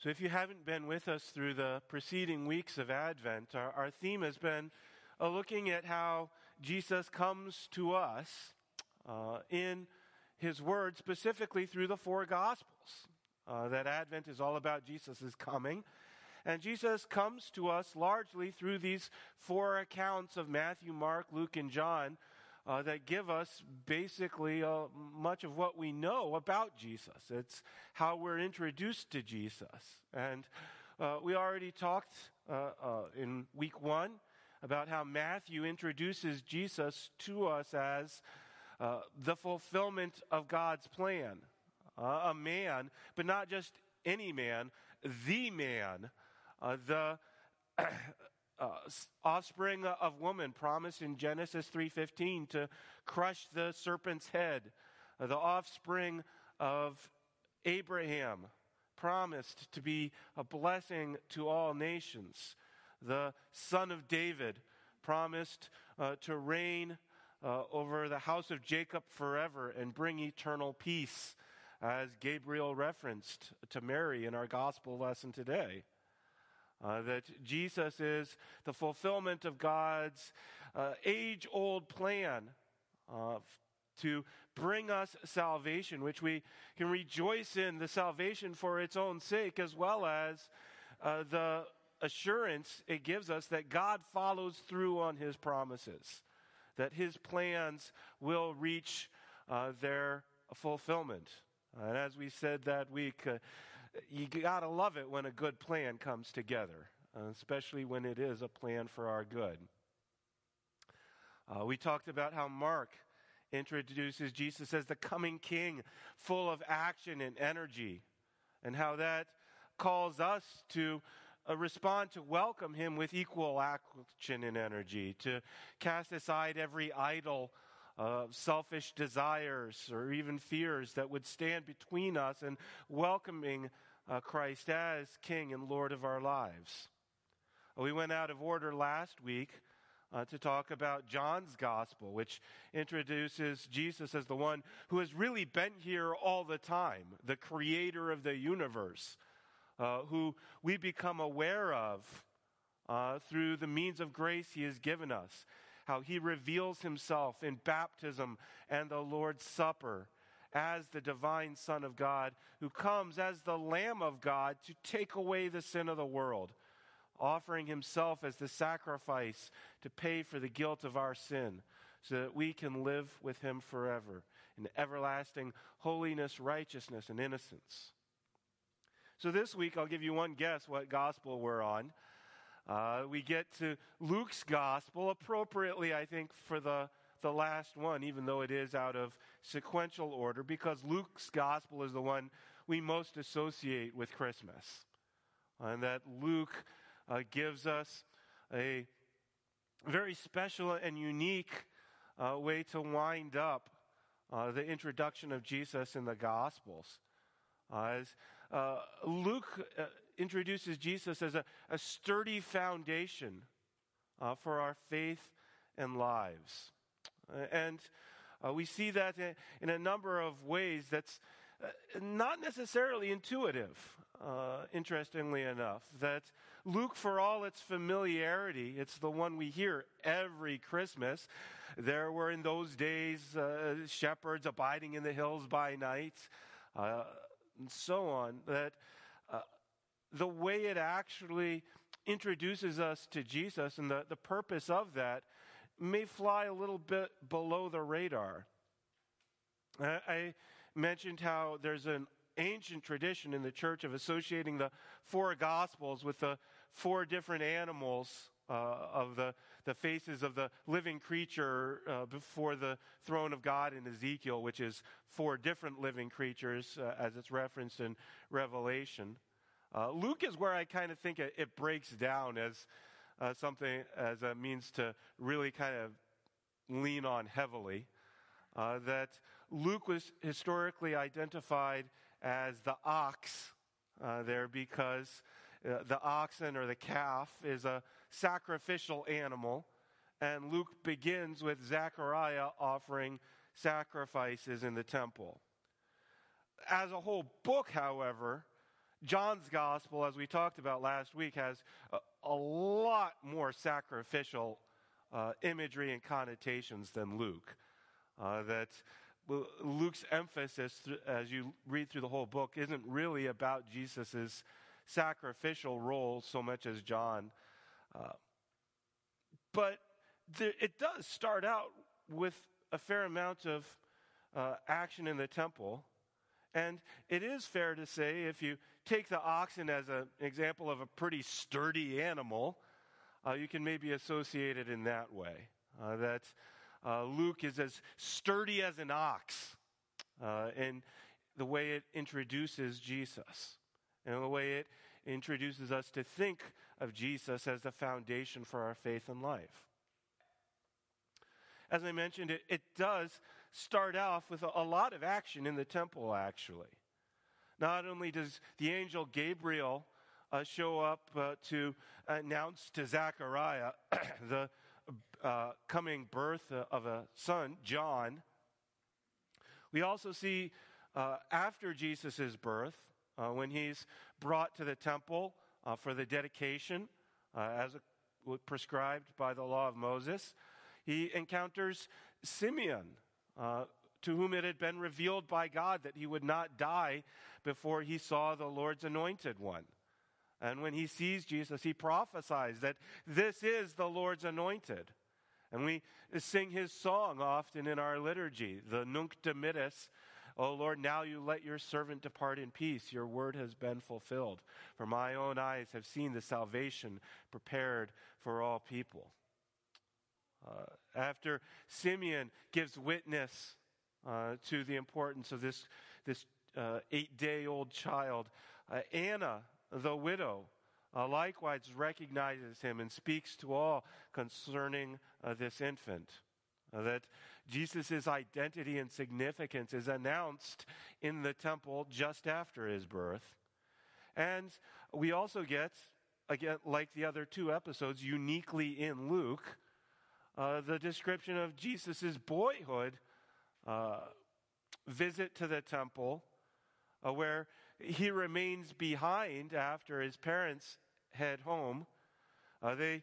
So, if you haven't been with us through the preceding weeks of Advent, our, our theme has been uh, looking at how Jesus comes to us uh, in his word, specifically through the four Gospels. Uh, that Advent is all about Jesus' coming. And Jesus comes to us largely through these four accounts of Matthew, Mark, Luke, and John, uh, that give us basically uh, much of what we know about Jesus. It's how we're introduced to Jesus. And uh, we already talked uh, uh, in week one about how Matthew introduces Jesus to us as uh, the fulfillment of God's plan. a man, but not just any man, the man, the uh, offspring of woman promised in Genesis 3:15 to crush the serpent's head, the offspring of Abraham promised to be a blessing to all nations, the son of David promised uh, to reign uh, over the house of Jacob forever and bring eternal peace, as Gabriel referenced to Mary in our gospel lesson today. Uh, that Jesus is the fulfillment of God's uh, age old plan uh, to bring us salvation, which we can rejoice in the salvation for its own sake, as well as uh, the assurance it gives us that God follows through on his promises, that his plans will reach uh, their fulfillment. And as we said that week, uh, you got to love it when a good plan comes together, uh, especially when it is a plan for our good. Uh, we talked about how Mark introduces Jesus as the coming king, full of action and energy, and how that calls us to uh, respond to welcome him with equal action and energy, to cast aside every idol uh, selfish desires or even fears that would stand between us and welcoming uh, Christ as King and Lord of our lives. We went out of order last week uh, to talk about John's gospel, which introduces Jesus as the one who has really been here all the time, the creator of the universe, uh, who we become aware of uh, through the means of grace he has given us how he reveals himself in baptism and the Lord's Supper as the divine Son of God, who comes as the Lamb of God to take away the sin of the world, offering himself as the sacrifice to pay for the guilt of our sin, so that we can live with him forever in everlasting holiness, righteousness, and innocence. So this week, I'll give you one guess what gospel we're on. Uh, we get to Luke's gospel appropriately, I think, for the, the last one, even though it is out of sequential order, because Luke's gospel is the one we most associate with Christmas. And that Luke uh, gives us a very special and unique uh, way to wind up uh, the introduction of Jesus in the Gospels. Uh, as uh, Luke uh, introduces Jesus as a, a sturdy foundation for our faith and lives. Uh, and uh, we see that in a number of ways that's uh, not necessarily intuitive, uh, interestingly enough. That Luke, for all its familiarity, it's the one we hear every Christmas. There were in those days uh, shepherds abiding in the hills by night, and so on. That the way it actually introduces us to Jesus and the, the purpose of that may fly a little bit below the radar. I, mentioned how there's an ancient tradition in the church of associating the four gospels with the four different animals uh, of the, the faces of the living creature uh, before the throne of God in Ezekiel, which is four different living creatures uh, as it's referenced in Revelation. Uh, Luke is where I kind of think it, it breaks down as uh, something as a means to really kind of lean on heavily. Uh, that Luke was historically identified as the ox uh, there because uh, the oxen or the calf is a sacrificial animal. And Luke begins with Zechariah offering sacrifices in the temple. As a whole book, however, John's gospel, as we talked about last week, has a, lot more sacrificial uh, imagery and connotations than Luke. Uh, that Luke's emphasis, as you read through the whole book, isn't really about Jesus' sacrificial role so much as John. Uh, but the, it does start out with a fair amount of uh, action in the temple. And it is fair to say, if you take the oxen as an example of a pretty sturdy animal, uh, you can maybe associate it in that way. Uh, that uh, Luke is as sturdy as an ox uh, in the way it introduces Jesus, and the way it introduces us to think of Jesus as the foundation for our faith and life. As I mentioned, it, it does start off with a, a lot of action in the temple, actually. Not only does the angel Gabriel uh, show up uh, to announce to Zechariah the uh, coming birth uh, of a son, John, we also see uh, after Jesus' birth, uh, when he's brought to the temple for the dedication, as prescribed by the law of Moses, he encounters Simeon, uh, to whom it had been revealed by God that he would not die before he saw the Lord's anointed one. And when he sees Jesus, he prophesies that this is the Lord's anointed. And we sing his song often in our liturgy, the Nunc Dimittis. O Lord, now you let your servant depart in peace. Your word has been fulfilled. For my own eyes have seen the salvation prepared for all people. Uh, after Simeon gives witness uh, to the importance of this, this uh, eight day old child, uh, Anna, the widow, uh, likewise recognizes him and speaks to all concerning this infant. that Jesus' identity and significance is announced in the temple just after his birth. And we also get, again, like the other two episodes, uniquely in Luke, uh, the description of Jesus' boyhood uh, visit to the temple, uh, where he remains behind after his parents head home. Uh, they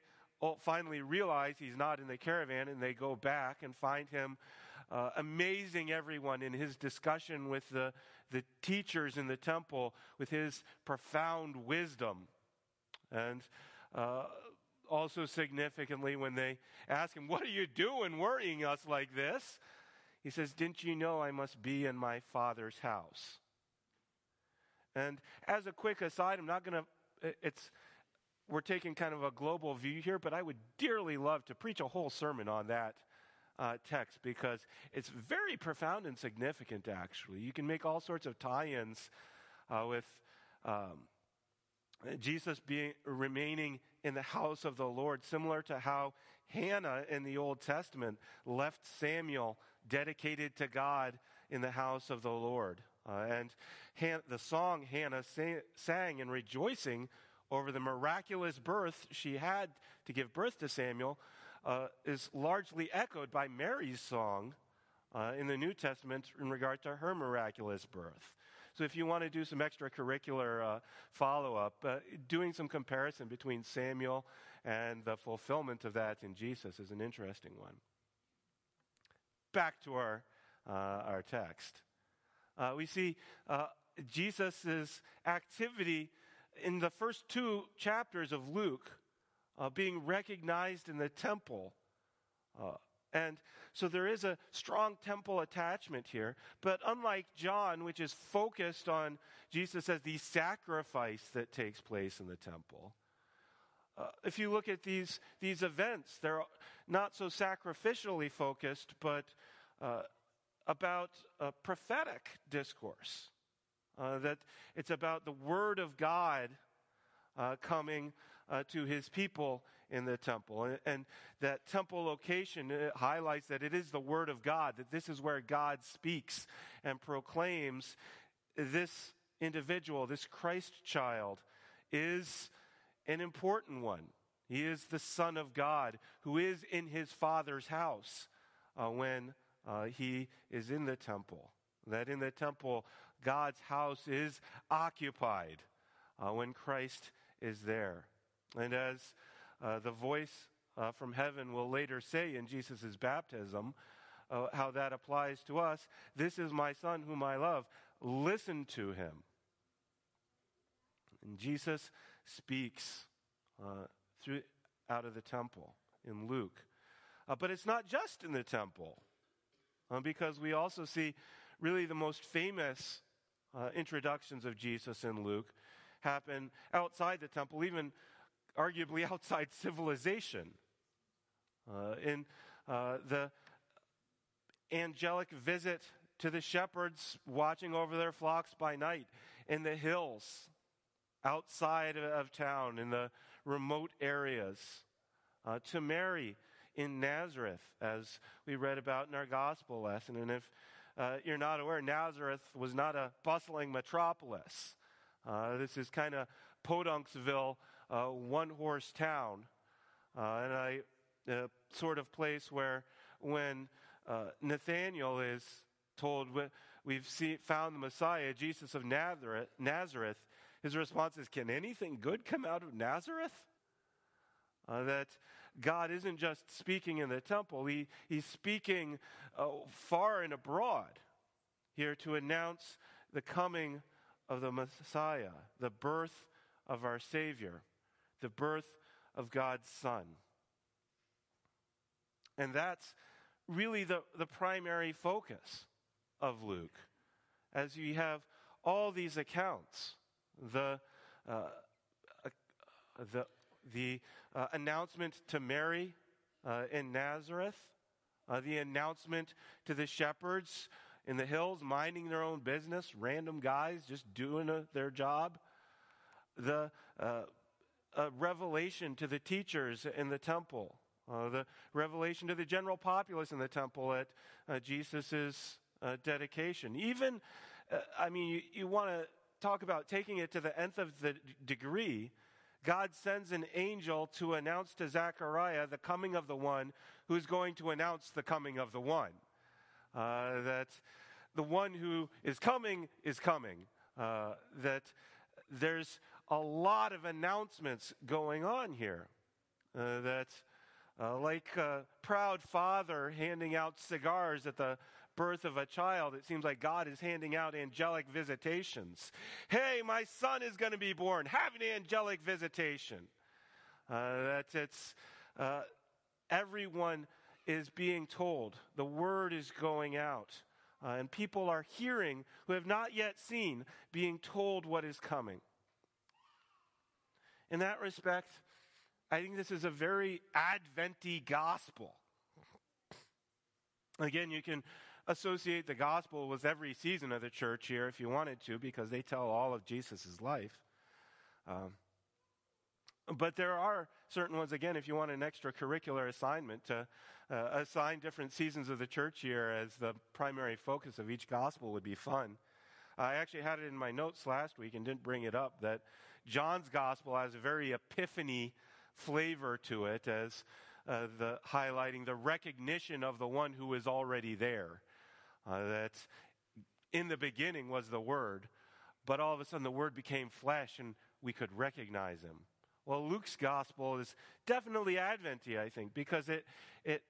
finally realize he's not in the caravan and they go back and find him uh, amazing everyone in his discussion with the, the teachers in the temple with his profound wisdom. And uh, also significantly when they ask him, What are you doing worrying us like this? He says, Didn't you know I must be in my father's house? And as a quick aside, I'm not going to, it's, we're taking kind of a global view here, but I would dearly love to preach a whole sermon on that uh, text because it's very profound and significant, actually. You can make all sorts of tie ins uh, with um, Jesus being remaining in the house of the Lord, similar to how Hannah in the Old Testament left Samuel dedicated to God in the house of the Lord. Uh, and Han- the song Hannah sang, sang in rejoicing over the miraculous birth she had to give birth to Samuel uh, is largely echoed by Mary's song uh, in the New Testament in regard to her miraculous birth. So if you want to do some extracurricular uh, follow up, uh, doing some comparison between Samuel and the fulfillment of that in Jesus is an interesting one. Back to our, uh, our text. Uh, we see uh, Jesus' activity in the first two chapters of Luke uh, being recognized in the temple. And so there is a strong temple attachment here. But unlike John, which is focused on Jesus as the sacrifice that takes place in the temple, uh, if you look at these, these events, they're not so sacrificially focused, but uh, about a prophetic discourse. Uh, that it's about the Word of God uh, coming uh, to His people in the temple. And, and that temple location highlights that it is the Word of God, that this is where God speaks and proclaims this individual, this Christ child, is an important one. He is the Son of God who is in his Father's house uh, when uh, he is in the temple. That in the temple, God's house is occupied. uh, when Christ is there. And as uh, the voice uh, from heaven will later say in Jesus' baptism, uh, how that applies to us this is my son whom I love. Listen to him. And Jesus speaks uh, through, out of the temple in Luke. Uh, but it's not just in the temple, because we also see really the most famous introductions of Jesus in Luke happen outside the temple, even arguably outside civilization. Uh, in uh, the angelic visit to the shepherds watching over their flocks by night in the hills outside of town, in the remote areas, uh, to Mary in Nazareth, as we read about in our gospel lesson. And if uh, you're not aware, Nazareth was not a bustling metropolis. Uh, this is kind of Podunksville, uh, one horse town, uh, and a, a, sort of place where when uh, Nathaniel is told we've found the Messiah, Jesus of Nazareth, Nazareth, his response is, Can anything good come out of Nazareth? Uh, that God isn't just speaking in the temple, he, He's speaking uh, far and abroad here to announce the coming of the Messiah, the birth of our Savior, the birth of God's Son. And that's really the, the primary focus of Luke, as you have all these accounts the, uh, uh, the, the uh, announcement to Mary uh, in Nazareth, uh, the announcement to the shepherds in the hills minding their own business, random guys just doing a, their job, the revelation to the teachers in the temple. Uh, the revelation to the general populace in the temple at uh, Jesus' uh, dedication. Even, I mean, you, you want to talk about taking it to the nth of the degree, God sends an angel to announce to Zechariah the coming of the one who's going to announce the coming of the one. Uh, that the one who is coming is coming. Uh, that there's a lot of announcements going on here. Uh, that, uh, like a proud father handing out cigars at the birth of a child, it seems like God is handing out angelic visitations. Hey, my son is going to be born. Have an angelic visitation. Uh, that it's uh, everyone is being told. The word is going out. Uh, and people are hearing who have not yet seen, being told what is coming. In that respect, I think this is a very adventy gospel. Again, you can associate the gospel with every season of the church here if you wanted to, because they tell all of Jesus' life. Um, but there are certain ones, again, if you want an extracurricular assignment to uh, assign different seasons of the church year as the primary focus of each gospel would be fun. I actually had it in my notes last week and didn't bring it up that John's gospel has a very epiphany flavor to it as uh, the highlighting the recognition of the one who is already there uh, that in the beginning was the Word, but all of a sudden the Word became flesh and we could recognize him. Well, Luke's gospel is definitely Adventy, I think, because it, it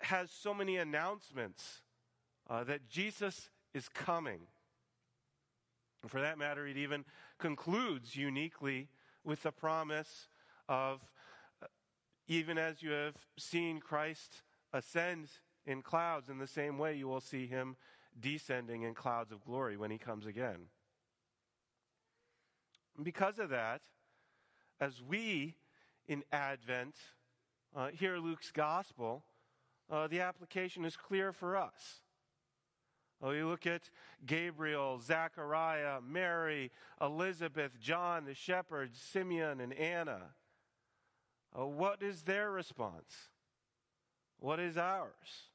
has so many announcements uh, that Jesus is coming. And for that matter, it even concludes uniquely with the promise of uh, even as you have seen Christ ascend in clouds, in the same way you will see him descending in clouds of glory when he comes again. Because of that, as we in Advent uh, hear Luke's gospel, uh, the application is clear for us. Oh, you look at Gabriel, Zachariah, Mary, Elizabeth, John, the shepherds, Simeon, and Anna. Uh, what is their response? What is ours?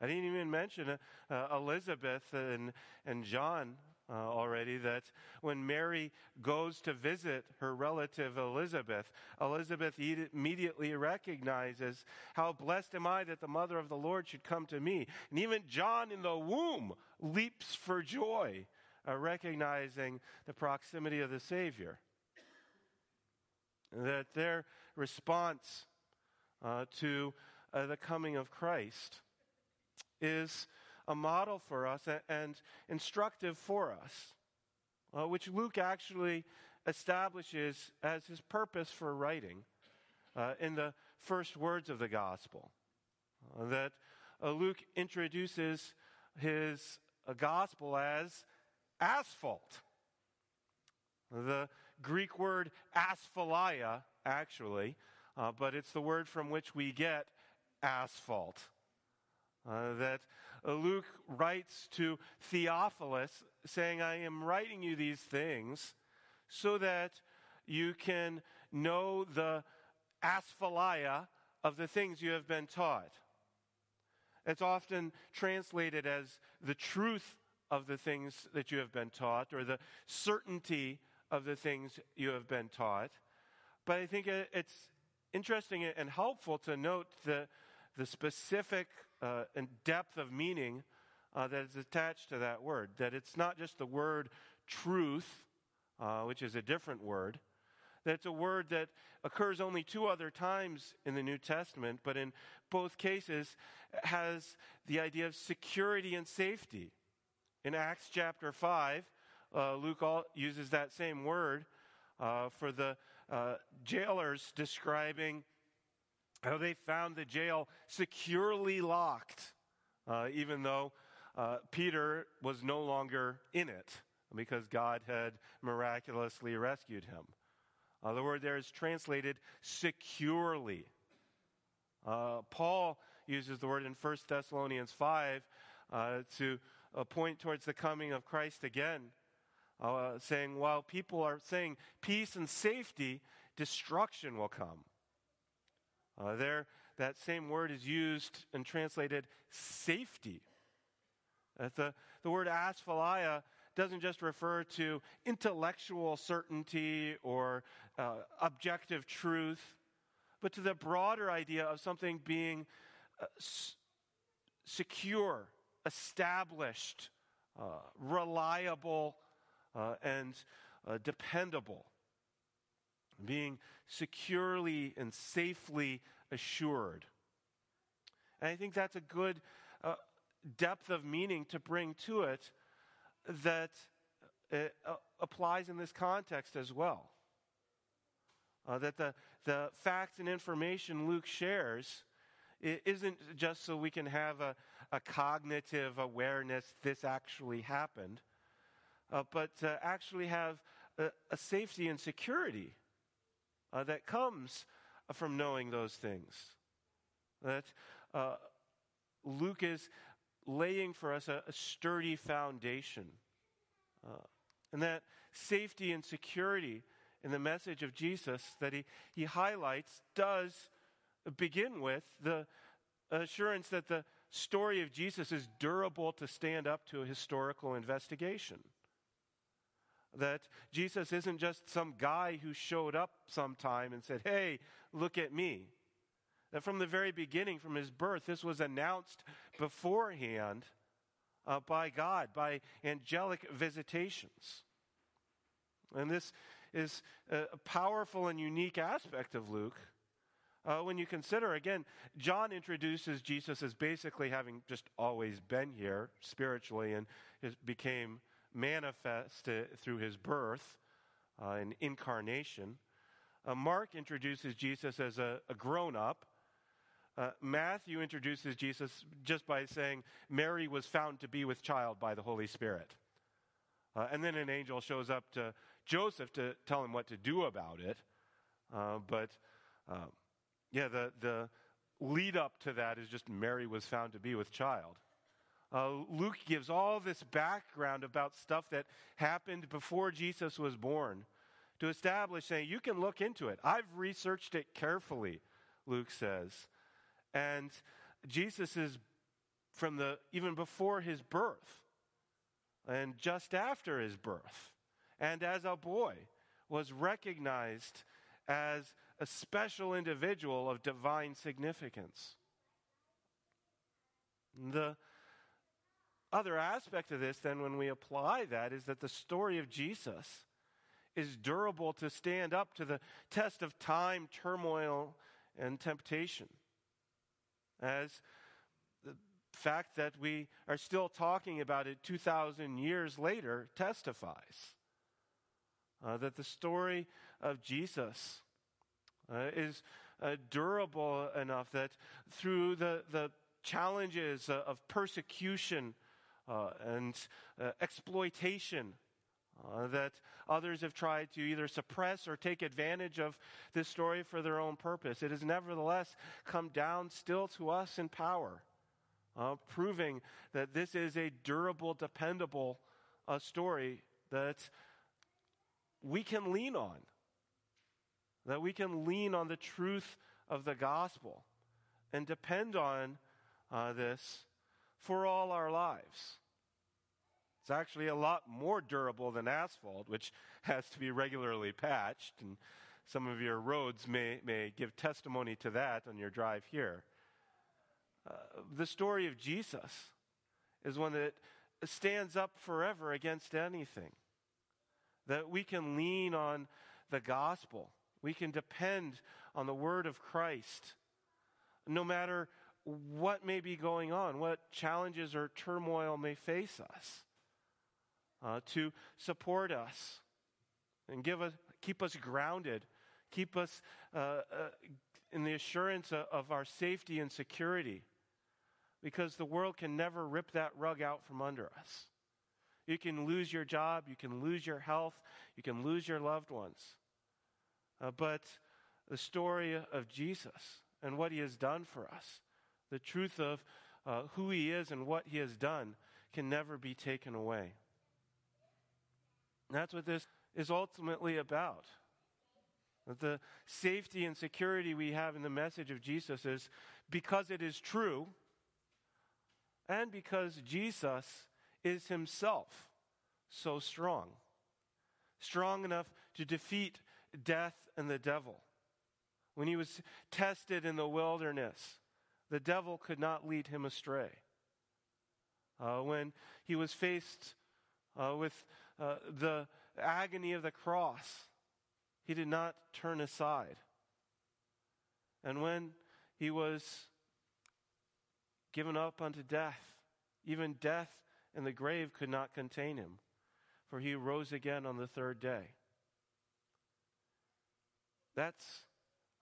I didn't even mention uh, uh, Elizabeth and, and John uh, already that when Mary goes to visit her relative Elizabeth, Elizabeth immediately recognizes how blessed am I that the mother of the Lord should come to me. And even John in the womb leaps for joy uh, recognizing the proximity of the Savior. That their response uh, to uh, the coming of Christ is a model for us and instructive for us, uh, which Luke actually establishes as his purpose for writing uh, in the first words of the gospel. Uh, that uh, Luke introduces his uh, gospel as asphalt. The Greek word asphalia, actually, uh, but it's the word from which we get asphalt. Uh, that Luke writes to Theophilus, saying, I am writing you these things so that you can know the asphalia of the things you have been taught. It's often translated as the truth of the things that you have been taught or the certainty of the things you have been taught. But I think it's interesting and helpful to note the, the specific uh, and depth of meaning uh, that is attached to that word. That it's not just the word truth, uh, which is a different word, that it's a word that occurs only two other times in the New Testament, but in both cases has the idea of security and safety. In Acts chapter 5, uh, Luke all, uses that same word uh, for the uh, jailers describing how they found the jail securely locked, uh, even though uh, Peter was no longer in it because God had miraculously rescued him. Uh, the word there is translated securely. Uh, Paul uses the word in 1 Thessalonians 5 uh, to uh, point towards the coming of Christ again, saying, while people are saying peace and safety, destruction will come. Uh, there, that same word is used and translated safety. the, the word asphalia doesn't just refer to intellectual certainty or uh, objective truth, but to the broader idea of something being uh, s- secure, established, uh, reliable, uh, and uh, dependable. Being securely and safely assured. And I think that's a good uh, depth of meaning to bring to it that uh, applies in this context as well. Uh, that the, the facts and information Luke shares isn't just so we can have a, a cognitive awareness this actually happened, uh, but to actually have a, a safety and security uh, that comes from knowing those things. That uh, Luke is laying for us a, a sturdy foundation. Uh, and that safety and security in the message of Jesus that he, he highlights does begin with the assurance that the story of Jesus is durable to stand up to a historical investigation. That Jesus isn't just some guy who showed up sometime and said, Hey, look at me. That from the very beginning, from his birth, this was announced beforehand uh, by God, by angelic visitations. And this is a powerful and unique aspect of Luke. Uh, when you consider, again, John introduces Jesus as basically having just always been here spiritually and became manifest through his birth uh, and incarnation. Uh, Mark introduces Jesus as a, a grown up. Uh, Matthew introduces Jesus just by saying Mary was found to be with child by the Holy Spirit. Uh, and then an angel shows up to Joseph to tell him what to do about it. Uh, but uh, yeah, the, the lead up to that is just Mary was found to be with child. Uh, Luke gives all this background about stuff that happened before Jesus was born to establish, saying, you can look into it. I've researched it carefully, Luke says. And Jesus is from the, even before his birth and just after his birth and as a boy was recognized as a special individual of divine significance. The other aspect of this, then, when we apply that, is that the story of Jesus is durable to stand up to the test of time, turmoil, and temptation. As the fact that we are still talking about it 2,000 years later testifies. Uh, that the story of Jesus uh, is uh, durable enough that through the, the challenges uh, of persecution and uh, exploitation uh, that others have tried to either suppress or take advantage of this story for their own purpose. It has nevertheless come down still to us in power, uh, proving that this is a durable, dependable uh, story that we can lean on, that we can lean on the truth of the gospel and depend on uh, this for all our lives. Actually a lot more durable than asphalt, which has to be regularly patched. And some of your roads may, may give testimony to that on your drive here. Uh, the story of Jesus is one that stands up forever against anything. That we can lean on the gospel, we can depend on the word of Christ, no matter what may be going on, what challenges or turmoil may face us, uh, to support us and give us, keep us grounded, keep us uh, uh, in the assurance of our safety and security, because the world can never rip that rug out from under us. You can lose your job, you can lose your health, you can lose your loved ones. Uh, but the story of Jesus and what he has done for us the truth of uh, who he is and what he has done can never be taken away. And that's what this is ultimately about. The safety and security we have in the message of Jesus is because it is true and because Jesus is himself so strong. Strong enough to defeat death and the devil. When he was tested in the wilderness, the devil could not lead him astray. Uh, when he was faced uh, with uh, the agony of the cross, he did not turn aside. And when he was given up unto death, even death and the grave could not contain him, for he rose again on the third day. That's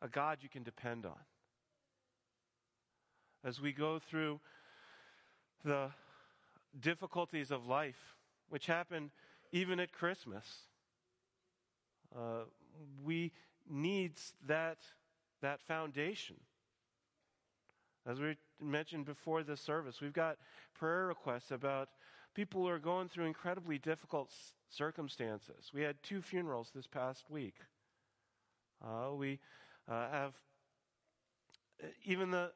a God you can depend on as we go through the difficulties of life, which happen even at Christmas. Uh, we need that, that foundation. As we mentioned before the service, we've got prayer requests about people who are going through incredibly difficult circumstances. We had two funerals this past week. Uh, we uh, have even the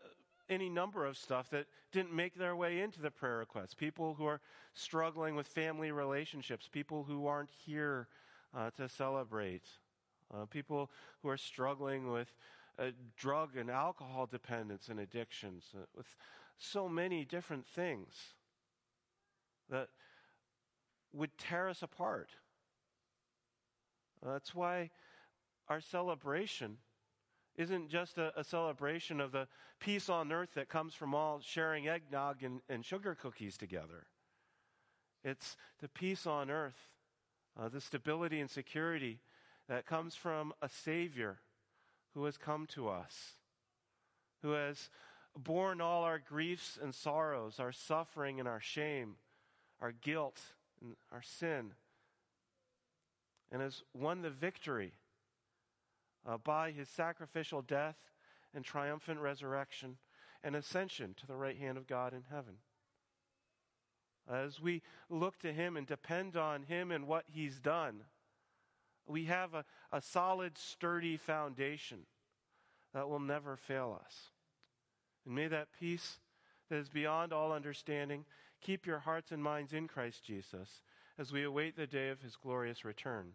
any number of stuff that didn't make their way into the prayer requests. People who are struggling with family relationships, people who aren't here uh, to celebrate, uh, people who are struggling with uh, drug and alcohol dependence and addictions, uh, with so many different things that would tear us apart. That's why our celebration isn't just a, a, celebration of the peace on earth that comes from all sharing eggnog and, and sugar cookies together. It's the peace on earth, uh, the stability and security that comes from a Savior who has come to us, who has borne all our griefs and sorrows, our suffering and our shame, our guilt and our sin, and has won the victory uh, by his sacrificial death and triumphant resurrection and ascension to the right hand of God in heaven. As we look to him and depend on him and what he's done, we have a, a solid, sturdy foundation that will never fail us. And may that peace that is beyond all understanding keep your hearts and minds in Christ Jesus as we await the day of his glorious return.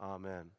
Amen.